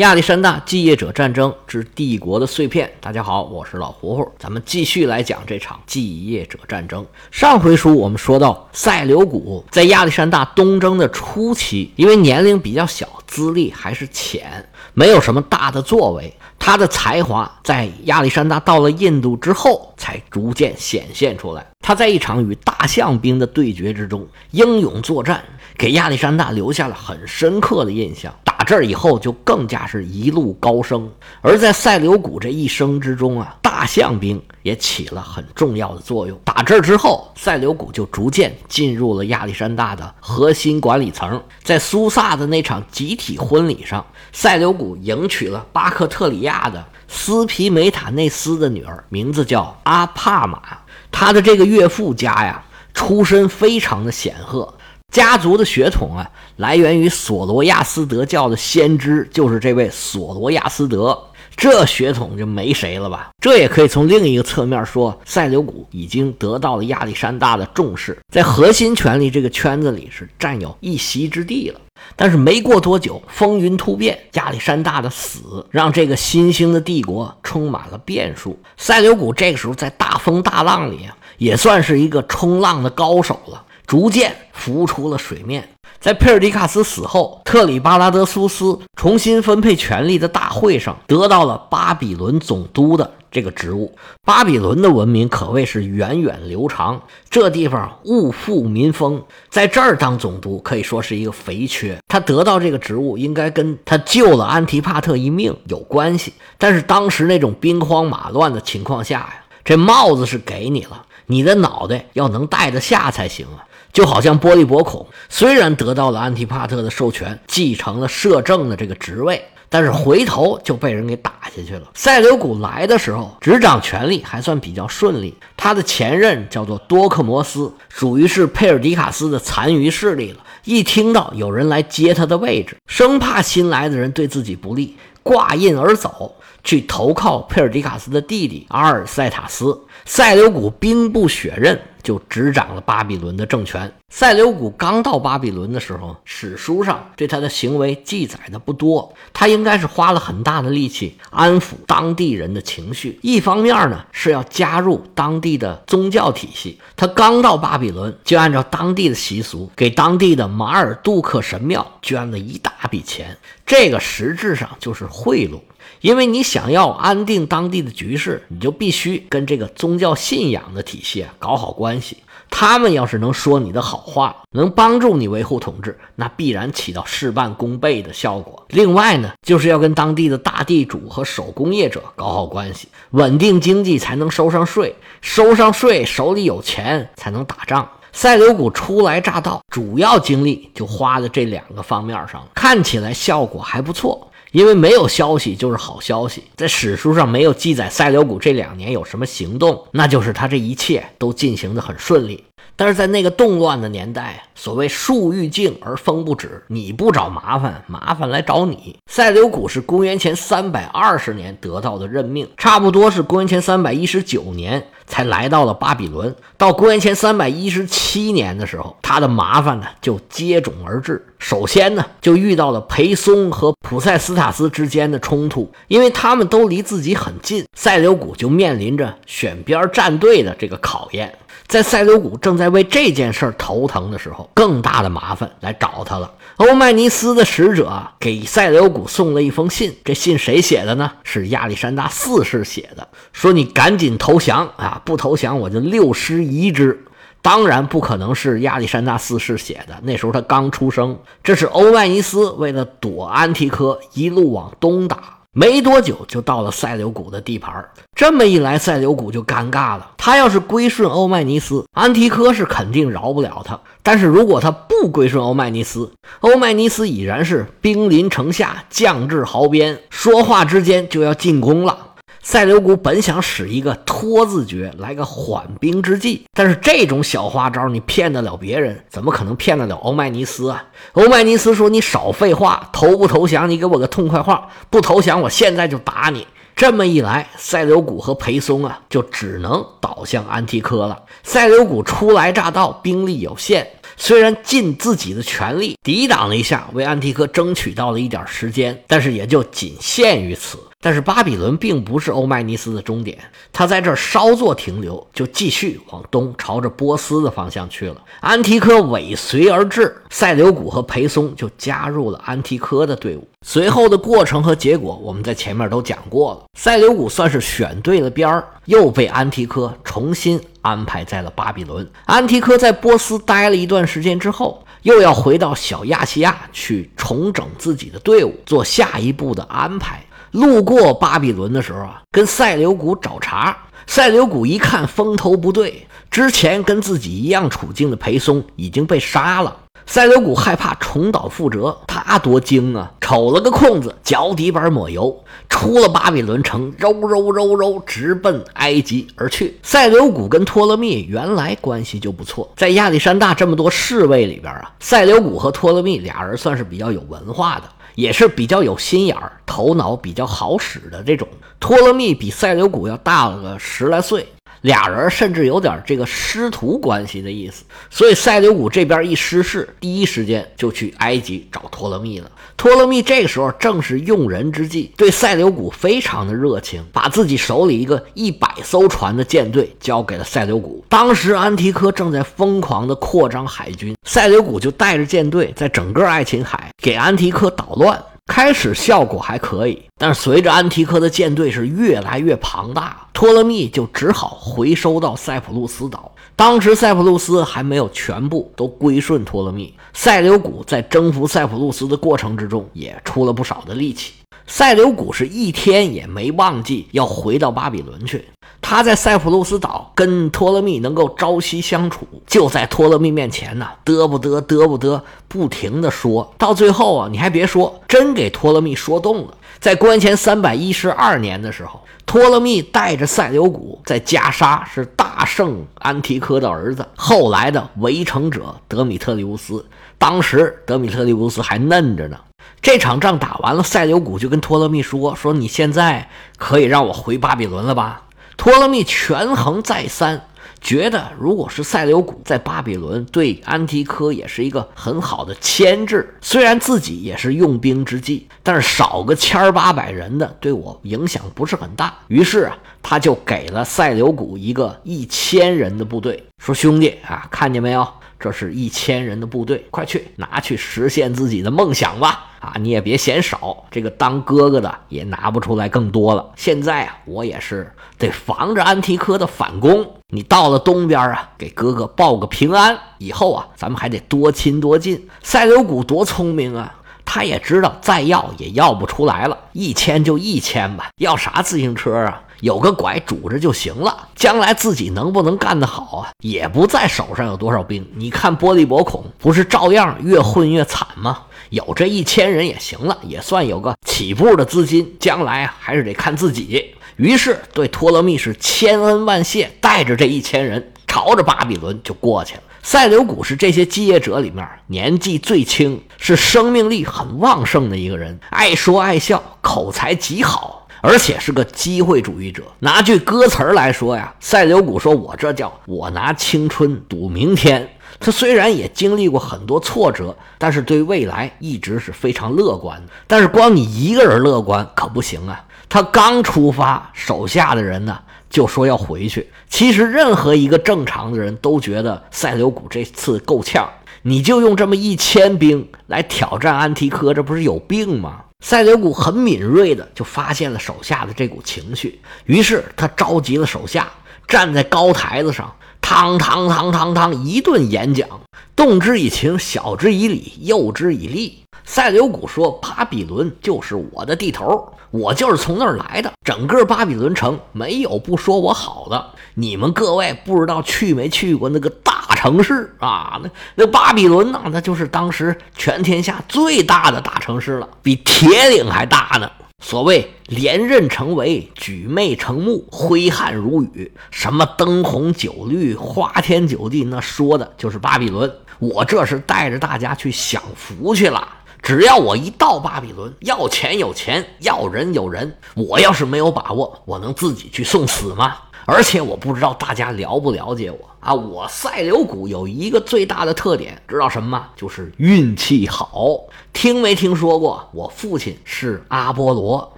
亚历山大继业者战争之帝国的碎片。大家好，我是老胡胡，咱们继续来讲这场继业者战争。上回书我们说到，塞琉古在亚历山大东征的初期，因为年龄比较小，资历还是浅，没有什么大的作为。他的才华在亚历山大到了印度之后才逐渐显现出来。他在一场与大象兵的对决之中英勇作战，给亚历山大留下了很深刻的印象。打这儿以后，就更加是一路高升。而在塞琉古这一生之中啊，大象兵也起了很重要的作用。打这儿之后，塞琉古就逐渐进入了亚历山大的核心管理层。在苏萨的那场集体婚礼上，塞琉古迎娶了巴克特里亚的斯皮梅塔内斯的女儿，名字叫阿帕玛。他的这个岳父家呀，出身非常的显赫。家族的血统啊，来源于索罗亚斯德教的先知，就是这位索罗亚斯德。这血统就没谁了吧？这也可以从另一个侧面说，塞琉古已经得到了亚历山大的重视，在核心权力这个圈子里是占有一席之地了。但是没过多久，风云突变，亚历山大的死让这个新兴的帝国充满了变数。塞琉古这个时候在大风大浪里，也算是一个冲浪的高手了。逐渐浮出了水面。在佩尔迪卡斯死后，特里巴拉德苏斯重新分配权力的大会上，得到了巴比伦总督的这个职务。巴比伦的文明可谓是源远流长，这地方物富民丰，在这儿当总督可以说是一个肥缺。他得到这个职务，应该跟他救了安提帕特一命有关系。但是当时那种兵荒马乱的情况下呀，这帽子是给你了，你的脑袋要能戴得下才行啊。就好像波利伯孔虽然得到了安提帕特的授权，继承了摄政的这个职位，但是回头就被人给打下去了。塞琉古来的时候执掌权力还算比较顺利，他的前任叫做多克摩斯，属于是佩尔迪卡斯的残余势力了。一听到有人来接他的位置，生怕新来的人对自己不利，挂印而走。去投靠佩尔迪卡斯的弟弟阿尔塞塔斯，塞琉古兵不血刃就执掌了巴比伦的政权。塞琉古刚到巴比伦的时候，史书上对他的行为记载的不多，他应该是花了很大的力气安抚当地人的情绪。一方面呢是要加入当地的宗教体系，他刚到巴比伦就按照当地的习俗，给当地的马尔杜克神庙捐了一大笔钱，这个实质上就是贿赂。因为你想要安定当地的局势，你就必须跟这个宗教信仰的体系搞好关系。他们要是能说你的好话，能帮助你维护统治，那必然起到事半功倍的效果。另外呢，就是要跟当地的大地主和手工业者搞好关系，稳定经济才能收上税，收上税手里有钱才能打仗。塞琉古初来乍到，主要精力就花在这两个方面上，看起来效果还不错。因为没有消息就是好消息，在史书上没有记载塞琉古这两年有什么行动，那就是他这一切都进行的很顺利。但是在那个动乱的年代，所谓树欲静而风不止，你不找麻烦，麻烦来找你。塞琉古是公元前三百二十年得到的任命，差不多是公元前三百一十九年才来到了巴比伦。到公元前三百一十七年的时候，他的麻烦呢就接踵而至。首先呢，就遇到了裴松和普塞斯塔斯之间的冲突，因为他们都离自己很近，塞琉古就面临着选边站队的这个考验。在塞琉古正在为这件事头疼的时候，更大的麻烦来找他了。欧迈尼斯的使者给塞琉古送了一封信，这信谁写的呢？是亚历山大四世写的，说你赶紧投降啊！不投降我就六师夷之。当然不可能是亚历山大四世写的，那时候他刚出生。这是欧迈尼斯为了躲安提柯，一路往东打。没多久就到了塞琉古的地盘这么一来，塞琉古就尴尬了。他要是归顺欧迈尼斯，安提柯是肯定饶不了他；但是如果他不归顺欧迈尼斯，欧迈尼斯已然是兵临城下，将至壕边，说话之间就要进攻了。塞琉古本想使一个拖字诀，来个缓兵之计，但是这种小花招你骗得了别人，怎么可能骗得了欧迈尼斯啊？欧迈尼斯说：“你少废话，投不投降？你给我个痛快话！不投降，我现在就打你。”这么一来，塞琉古和裴松啊，就只能倒向安提柯了。塞琉古初来乍到，兵力有限。虽然尽自己的全力抵挡了一下，为安提柯争取到了一点时间，但是也就仅限于此。但是巴比伦并不是欧迈尼斯的终点，他在这儿稍作停留，就继续往东，朝着波斯的方向去了。安提柯尾随而至，塞琉古和裴松就加入了安提柯的队伍。随后的过程和结果，我们在前面都讲过了。塞琉古算是选对了边儿，又被安提柯重新安排在了巴比伦。安提柯在波斯待了一段时间之后，又要回到小亚细亚去重整自己的队伍，做下一步的安排。路过巴比伦的时候啊，跟塞琉古找茬。塞琉古一看风头不对，之前跟自己一样处境的裴松已经被杀了。塞琉古害怕重蹈覆辙，他多精啊！瞅了个空子，脚底板抹油，出了巴比伦城，揉揉揉揉，直奔埃及而去。塞琉古跟托勒密原来关系就不错，在亚历山大这么多侍卫里边啊，塞琉古和托勒密俩人算是比较有文化的。也是比较有心眼儿、头脑比较好使的这种。托勒密比塞琉古要大了个十来岁，俩人甚至有点这个师徒关系的意思。所以塞琉古这边一失势，第一时间就去埃及找托勒密了。托勒密这个时候正是用人之际，对塞琉古非常的热情，把自己手里一个一百艘船的舰队交给了塞琉古。当时安提柯正在疯狂的扩张海军，塞琉古就带着舰队在整个爱琴海给安提柯捣乱。开始效果还可以，但是随着安提柯的舰队是越来越庞大，托勒密就只好回收到塞浦路斯岛。当时塞浦路斯还没有全部都归顺托勒密，塞琉古在征服塞浦路斯的过程之中也出了不少的力气。塞琉古是一天也没忘记要回到巴比伦去。他在塞浦路斯岛跟托勒密能够朝夕相处，就在托勒密面前呢，嘚不嘚嘚不嘚，不停的说。到最后啊，你还别说，真给托勒密说动了。在公元前三百一十二年的时候，托勒密带着塞琉古在加沙是大胜安提柯的儿子，后来的围城者德米特里乌斯。当时德米特里乌斯还嫩着呢。这场仗打完了，塞琉古就跟托勒密说：“说你现在可以让我回巴比伦了吧？”托勒密权衡再三，觉得如果是塞琉古在巴比伦，对安提柯也是一个很好的牵制。虽然自己也是用兵之计，但是少个千八百人的，对我影响不是很大。于是啊，他就给了塞琉古一个一千人的部队，说：“兄弟啊，看见没有？这是一千人的部队，快去拿去实现自己的梦想吧！”啊，你也别嫌少，这个当哥哥的也拿不出来更多了。现在啊，我也是得防着安提柯的反攻。你到了东边啊，给哥哥报个平安。以后啊，咱们还得多亲多近。塞琉古多聪明啊，他也知道再要也要不出来了，一千就一千吧，要啥自行车啊？有个拐拄着就行了。将来自己能不能干得好啊，也不在手上有多少兵。你看波利伯孔不是照样越混越惨吗？有这一千人也行了，也算有个起步的资金。将来啊，还是得看自己。于是对托勒密是千恩万谢，带着这一千人朝着巴比伦就过去了。塞琉古是这些继业者里面年纪最轻，是生命力很旺盛的一个人，爱说爱笑，口才极好，而且是个机会主义者。拿句歌词来说呀，塞琉古说：“我这叫我拿青春赌明天。”他虽然也经历过很多挫折，但是对未来一直是非常乐观的。但是光你一个人乐观可不行啊！他刚出发，手下的人呢就说要回去。其实任何一个正常的人都觉得塞琉古这次够呛，你就用这么一千兵来挑战安提柯，这不是有病吗？赛德古很敏锐的就发现了手下的这股情绪，于是他召集了手下，站在高台子上。汤汤汤汤汤一顿演讲，动之以情，晓之以理，诱之以利。塞琉古说：“巴比伦就是我的地头，我就是从那儿来的。整个巴比伦城没有不说我好的。你们各位不知道去没去过那个大城市啊？那那巴比伦呐，那就是当时全天下最大的大城市了，比铁岭还大呢。”所谓连任成为，举妹成木，挥汗如雨，什么灯红酒绿，花天酒地，那说的就是巴比伦。我这是带着大家去享福去了。只要我一到巴比伦，要钱有钱，要人有人。我要是没有把握，我能自己去送死吗？而且我不知道大家了不了解我啊！我赛琉古有一个最大的特点，知道什么吗？就是运气好。听没听说过？我父亲是阿波罗，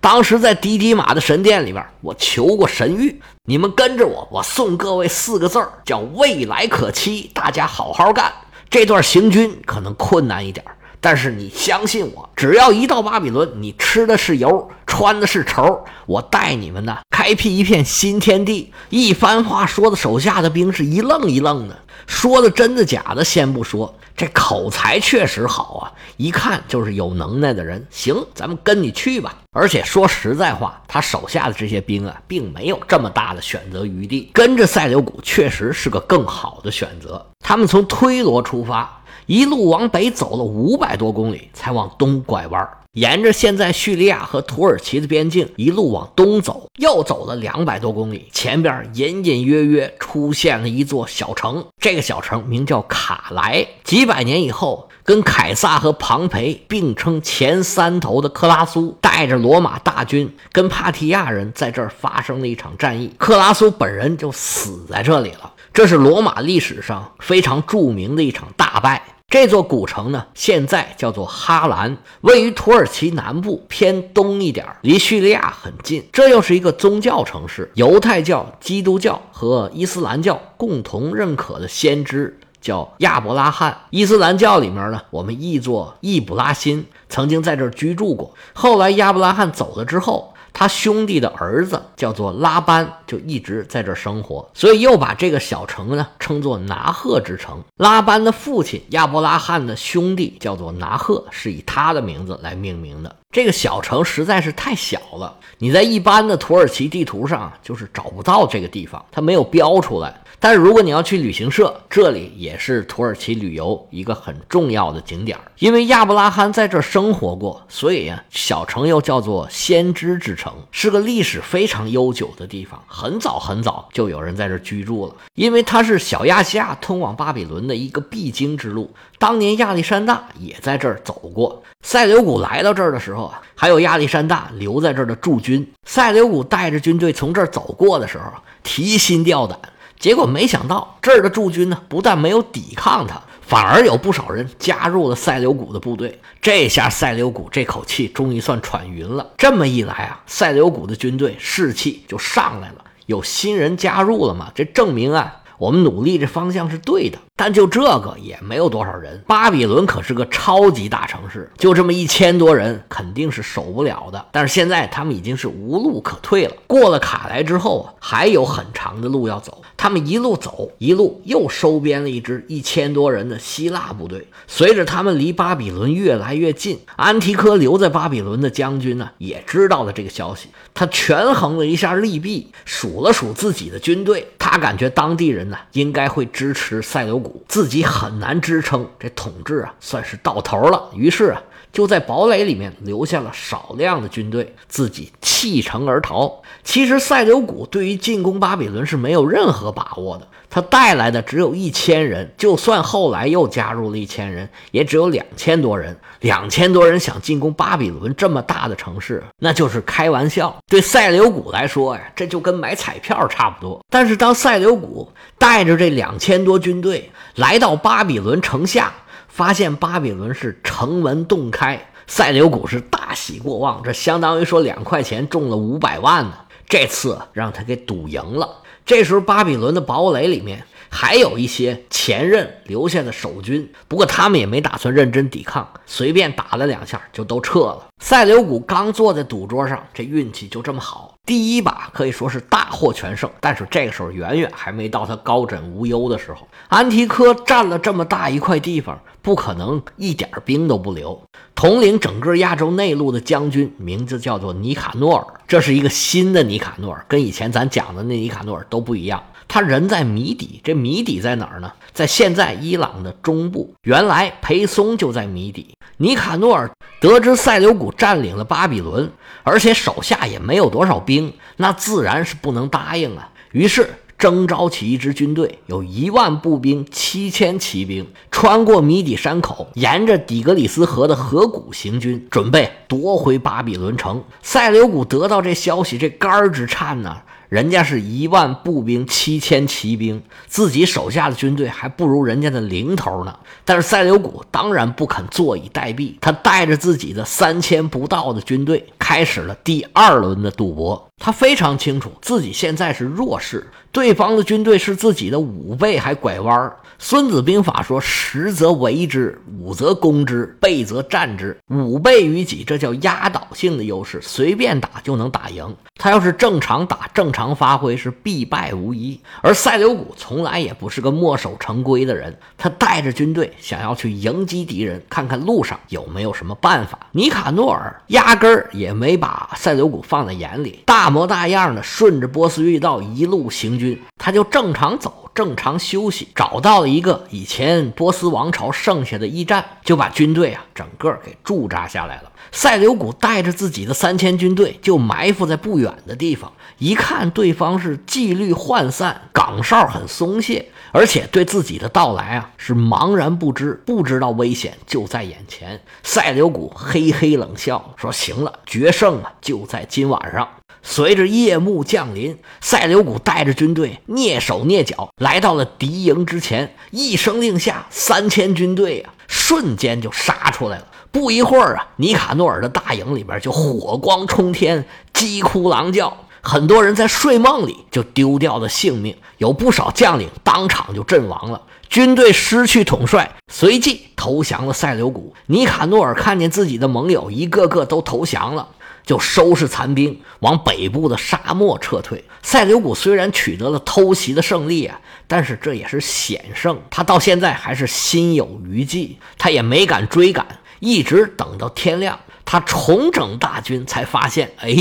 当时在迪迪马的神殿里边，我求过神谕。你们跟着我，我送各位四个字儿，叫未来可期。大家好好干。这段行军可能困难一点。但是你相信我，只要一到巴比伦，你吃的是油，穿的是绸，我带你们呢，开辟一片新天地。一番话说的手下的兵是一愣一愣的，说的真的假的先不说，这口才确实好啊，一看就是有能耐的人。行，咱们跟你去吧。而且说实在话，他手下的这些兵啊，并没有这么大的选择余地，跟着塞琉古确实是个更好的选择。他们从推罗出发。一路往北走了五百多公里，才往东拐弯，沿着现在叙利亚和土耳其的边境一路往东走，又走了两百多公里，前边隐隐约约出现了一座小城，这个小城名叫卡莱。几百年以后，跟凯撒和庞培并称前三头的克拉苏，带着罗马大军跟帕提亚人在这儿发生了一场战役，克拉苏本人就死在这里了。这是罗马历史上非常著名的一场大败。这座古城呢，现在叫做哈兰，位于土耳其南部偏东一点，离叙利亚很近。这又是一个宗教城市，犹太教、基督教和伊斯兰教共同认可的先知叫亚伯拉罕。伊斯兰教里面呢，我们译作易卜拉欣，曾经在这儿居住过。后来亚伯拉罕走了之后。他兄弟的儿子叫做拉班，就一直在这生活，所以又把这个小城呢称作拿赫之城。拉班的父亲亚伯拉罕的兄弟叫做拿赫，是以他的名字来命名的。这个小城实在是太小了，你在一般的土耳其地图上就是找不到这个地方，它没有标出来。但是如果你要去旅行社，这里也是土耳其旅游一个很重要的景点因为亚伯拉罕在这生活过，所以呀，小城又叫做先知之城，是个历史非常悠久的地方。很早很早就有人在这居住了，因为它是小亚细亚通往巴比伦的一个必经之路。当年亚历山大也在这儿走过。塞琉古来到这儿的时候啊，还有亚历山大留在这儿的驻军。塞琉古带着军队从这儿走过的时候，提心吊胆。结果没想到，这儿的驻军呢，不但没有抵抗他，反而有不少人加入了塞琉古的部队。这下塞琉古这口气终于算喘匀了。这么一来啊，塞琉古的军队士气就上来了，有新人加入了嘛？这证明啊。我们努力这方向是对的，但就这个也没有多少人。巴比伦可是个超级大城市，就这么一千多人肯定是守不了的。但是现在他们已经是无路可退了。过了卡莱之后啊，还有很长的路要走。他们一路走，一路又收编了一支一千多人的希腊部队。随着他们离巴比伦越来越近，安提柯留在巴比伦的将军呢，也知道了这个消息。他权衡了一下利弊，数了数自己的军队，他感觉当地人。应该会支持塞琉古，自己很难支撑这统治啊，算是到头了。于是啊，就在堡垒里面留下了少量的军队，自己弃城而逃。其实塞琉古对于进攻巴比伦是没有任何把握的。他带来的只有一千人，就算后来又加入了一千人，也只有两千多人。两千多人想进攻巴比伦这么大的城市，那就是开玩笑。对塞琉古来说呀，这就跟买彩票差不多。但是当塞琉古带着这两千多军队来到巴比伦城下，发现巴比伦是城门洞开，塞琉古是大喜过望，这相当于说两块钱中了五百万呢。这次让他给赌赢了。这时候，巴比伦的堡垒里面还有一些前任留下的守军，不过他们也没打算认真抵抗，随便打了两下就都撤了。塞琉古刚坐在赌桌上，这运气就这么好，第一把可以说是大获全胜。但是这个时候远远还没到他高枕无忧的时候。安提柯占了这么大一块地方，不可能一点兵都不留。统领整个亚洲内陆的将军名字叫做尼卡诺尔，这是一个新的尼卡诺尔，跟以前咱讲的那尼卡诺尔都不一样。他人在谜底，这谜底在哪儿呢？在现在伊朗的中部。原来裴松就在谜底。尼卡诺尔得知塞琉古占领了巴比伦，而且手下也没有多少兵，那自然是不能答应啊。于是征召起一支军队，有一万步兵、七千骑兵，穿过米底山口，沿着底格里斯河的河谷行军，准备夺回巴比伦城。塞琉古得到这消息，这肝儿直颤呢。人家是一万步兵、七千骑兵，自己手下的军队还不如人家的零头呢。但是塞琉古当然不肯坐以待毙，他带着自己的三千不到的军队，开始了第二轮的赌博。他非常清楚自己现在是弱势，对方的军队是自己的五倍还拐弯儿。孙子兵法说：“十则围之，五则攻之，倍则战之。五倍于己，这叫压倒性的优势，随便打就能打赢。他要是正常打，正常发挥，是必败无疑。而塞琉古从来也不是个墨守成规的人，他带着军队想要去迎击敌人，看看路上有没有什么办法。尼卡诺尔压根儿也没把塞琉古放在眼里，大。模大样的顺着波斯御道一路行军，他就正常走，正常休息，找到了一个以前波斯王朝剩下的驿站，就把军队啊整个给驻扎下来了。塞琉古带着自己的三千军队就埋伏在不远的地方，一看对方是纪律涣散，岗哨很松懈，而且对自己的到来啊是茫然不知，不知道危险就在眼前。塞琉古嘿嘿冷笑说：“行了，决胜啊就在今晚上。”随着夜幕降临，塞琉古带着军队蹑手蹑脚来到了敌营之前，一声令下，三千军队啊，瞬间就杀出来了。不一会儿啊，尼卡诺尔的大营里边就火光冲天，鸡哭狼叫，很多人在睡梦里就丢掉了性命，有不少将领当场就阵亡了。军队失去统帅，随即投降了塞琉古。尼卡诺尔看见自己的盟友一个个都投降了。就收拾残兵往北部的沙漠撤退。塞琉古虽然取得了偷袭的胜利啊，但是这也是险胜，他到现在还是心有余悸，他也没敢追赶，一直等到天亮，他重整大军，才发现，哎，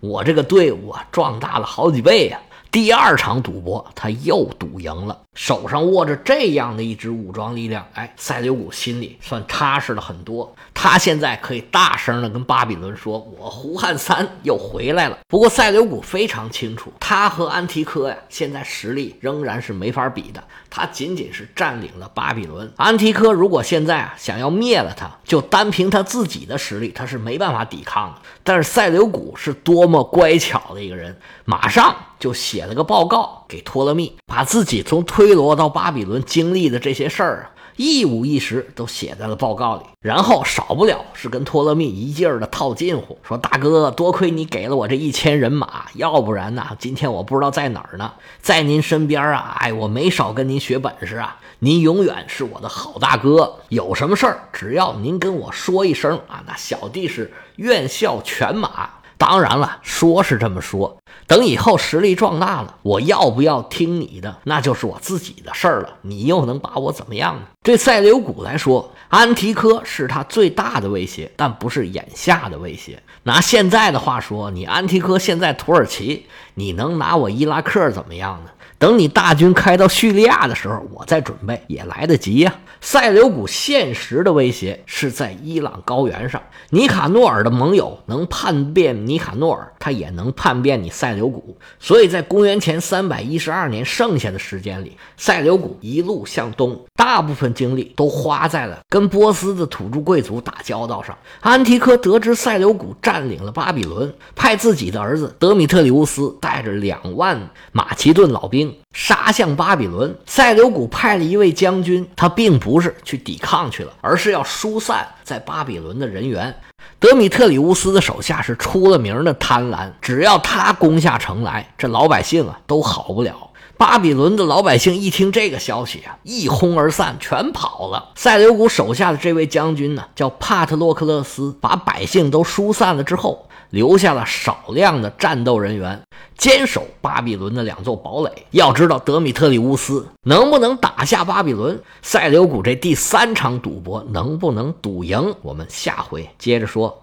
我这个队伍啊，壮大了好几倍呀。第二场赌博，他又赌赢了，手上握着这样的一支武装力量，哎，塞琉古心里算踏实了很多。他现在可以大声的跟巴比伦说：“我胡汉三又回来了。”不过塞琉古非常清楚，他和安提柯呀，现在实力仍然是没法比的。他仅仅是占领了巴比伦，安提柯如果现在啊想要灭了他，就单凭他自己的实力，他是没办法抵抗的。但是塞琉古是多么乖巧的一个人，马上就写了个报告给托勒密，把自己从推罗到巴比伦经历的这些事儿啊。一五一十都写在了报告里，然后少不了是跟托勒密一劲儿的套近乎，说大哥，多亏你给了我这一千人马，要不然呢，今天我不知道在哪儿呢，在您身边啊，哎，我没少跟您学本事啊，您永远是我的好大哥，有什么事儿只要您跟我说一声啊，那小弟是愿效犬马。当然了，说是这么说，等以后实力壮大了，我要不要听你的，那就是我自己的事儿了。你又能把我怎么样呢？对塞琉古来说，安提柯是他最大的威胁，但不是眼下的威胁。拿现在的话说，你安提柯现在土耳其，你能拿我伊拉克怎么样呢？等你大军开到叙利亚的时候，我再准备也来得及呀。塞琉古现实的威胁是在伊朗高原上，尼卡诺尔的盟友能叛变尼卡诺尔，他也能叛变你塞琉古。所以在公元前三百一十二年剩下的时间里，塞琉古一路向东，大部分精力都花在了跟波斯的土著贵族打交道上。安提柯得知塞琉古战占领了巴比伦，派自己的儿子德米特里乌斯带着两万马其顿老兵。杀向巴比伦，塞琉古派了一位将军，他并不是去抵抗去了，而是要疏散在巴比伦的人员。德米特里乌斯的手下是出了名的贪婪，只要他攻下城来，这老百姓啊都好不了。巴比伦的老百姓一听这个消息啊，一哄而散，全跑了。塞琉古手下的这位将军呢，叫帕特洛克勒斯，把百姓都疏散了之后。留下了少量的战斗人员，坚守巴比伦的两座堡垒。要知道德米特里乌斯能不能打下巴比伦，塞琉古这第三场赌博能不能赌赢，我们下回接着说。